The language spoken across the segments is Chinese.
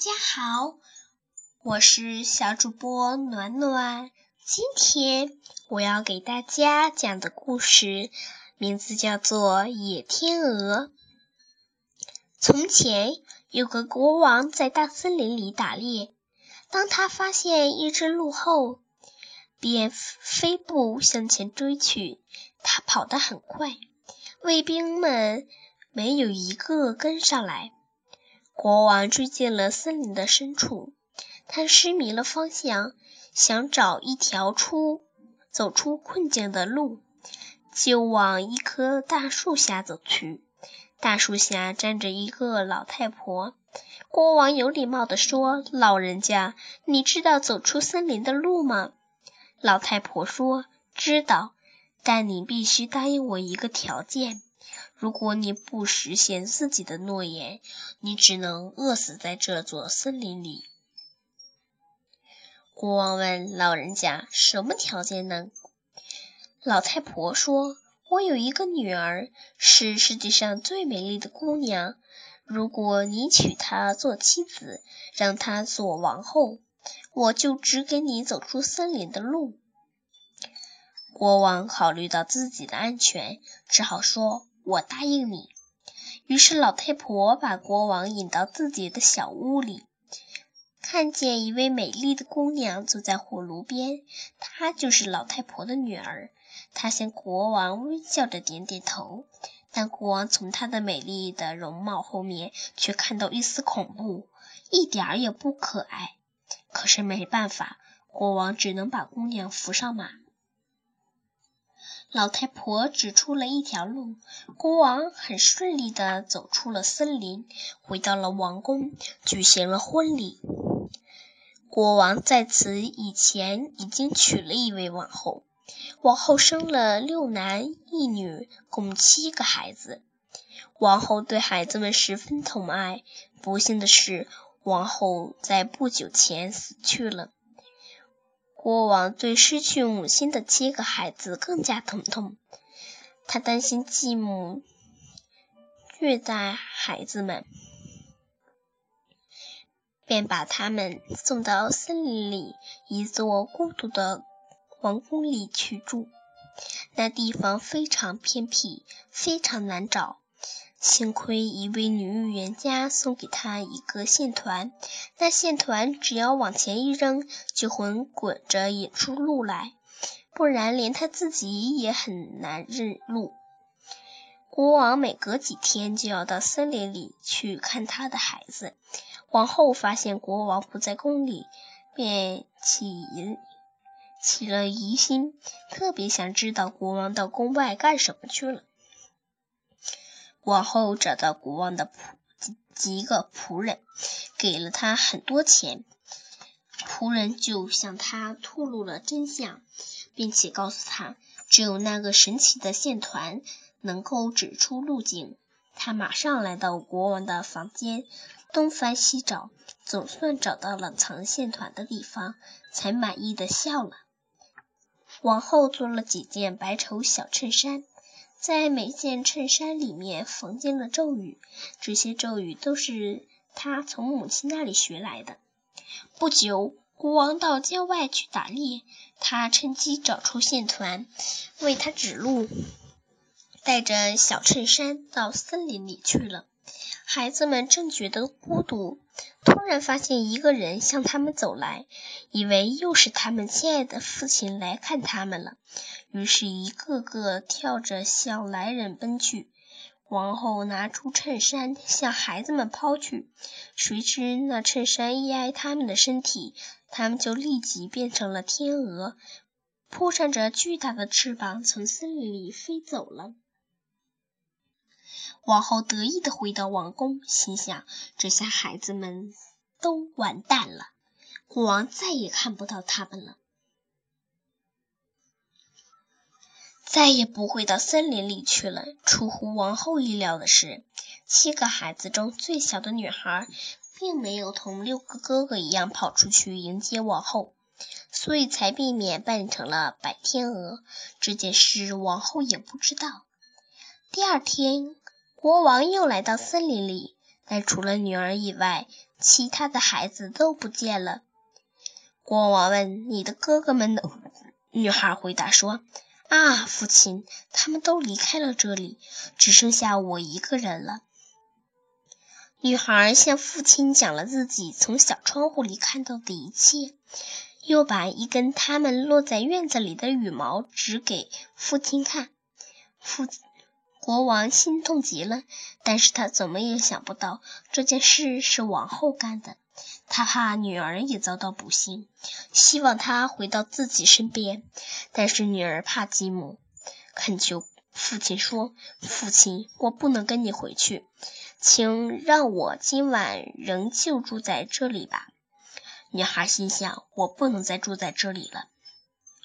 家好，我是小主播暖暖。今天我要给大家讲的故事名字叫做《野天鹅》。从前有个国王在大森林里打猎，当他发现一只鹿后，便飞步向前追去。他跑得很快，卫兵们没有一个跟上来。国王追进了森林的深处，他失迷了方向，想找一条出走出困境的路，就往一棵大树下走去。大树下站着一个老太婆。国王有礼貌地说：“老人家，你知道走出森林的路吗？”老太婆说：“知道，但你必须答应我一个条件。”如果你不实现自己的诺言，你只能饿死在这座森林里。国王问老人家：“什么条件呢？”老太婆说：“我有一个女儿，是世界上最美丽的姑娘。如果你娶她做妻子，让她做王后，我就只给你走出森林的路。”国王考虑到自己的安全，只好说。我答应你。于是老太婆把国王引到自己的小屋里，看见一位美丽的姑娘坐在火炉边，她就是老太婆的女儿。她向国王微笑着点点头，但国王从她的美丽的容貌后面却看到一丝恐怖，一点儿也不可爱。可是没办法，国王只能把姑娘扶上马。老太婆指出了一条路，国王很顺利地走出了森林，回到了王宫，举行了婚礼。国王在此以前已经娶了一位王后，王后生了六男一女，共七个孩子。王后对孩子们十分疼爱，不幸的是，王后在不久前死去了。国王对失去母亲的七个孩子更加疼痛，他担心继母虐待孩子们，便把他们送到森林里一座孤独的王宫里去住。那地方非常偏僻，非常难找。幸亏一位女预言家送给他一个线团，那线团只要往前一扔，就会滚着引出路来，不然连他自己也很难认路。国王每隔几天就要到森林里去看他的孩子。王后发现国王不在宫里，便起起了疑心，特别想知道国王到宫外干什么去了。王后找到国王的仆几个仆人，给了他很多钱。仆人就向他吐露了真相，并且告诉他，只有那个神奇的线团能够指出路径。他马上来到国王的房间，东翻西找，总算找到了藏线团的地方，才满意的笑了。王后做了几件白绸小衬衫。在每件衬衫里面缝进了咒语，这些咒语都是他从母亲那里学来的。不久，国王到郊外去打猎，他趁机找出线团，为他指路，带着小衬衫到森林里去了。孩子们正觉得孤独，突然发现一个人向他们走来，以为又是他们亲爱的父亲来看他们了，于是一个个跳着向来人奔去。王后拿出衬衫向孩子们抛去，谁知那衬衫一挨他们的身体，他们就立即变成了天鹅，扑扇着巨大的翅膀从森林里飞走了。王后得意地回到王宫，心想：这下孩子们都完蛋了，国王再也看不到他们了，再也不会到森林里去了。出乎王后意料的是，七个孩子中最小的女孩并没有同六个哥哥一样跑出去迎接王后，所以才避免扮成了白天鹅。这件事王后也不知道。第二天。国王又来到森林里，但除了女儿以外，其他的孩子都不见了。国王问：“你的哥哥们呢？”女孩回答说：“啊，父亲，他们都离开了这里，只剩下我一个人了。”女孩向父亲讲了自己从小窗户里看到的一切，又把一根他们落在院子里的羽毛指给父亲看。父国王心痛极了，但是他怎么也想不到这件事是王后干的。他怕女儿也遭到不幸，希望她回到自己身边，但是女儿怕继母，恳求。父亲说：“父亲，我不能跟你回去，请让我今晚仍旧住在这里吧。”女孩心想：“我不能再住在这里了，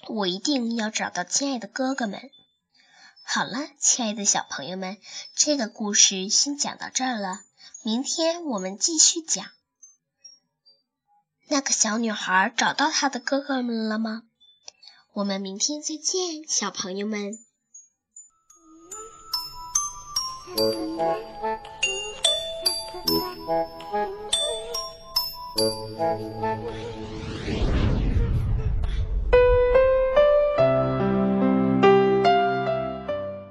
我一定要找到亲爱的哥哥们。”好了，亲爱的小朋友们，这个故事先讲到这儿了，明天我们继续讲。那个小女孩找到她的哥哥们了吗？我们明天再见，小朋友们。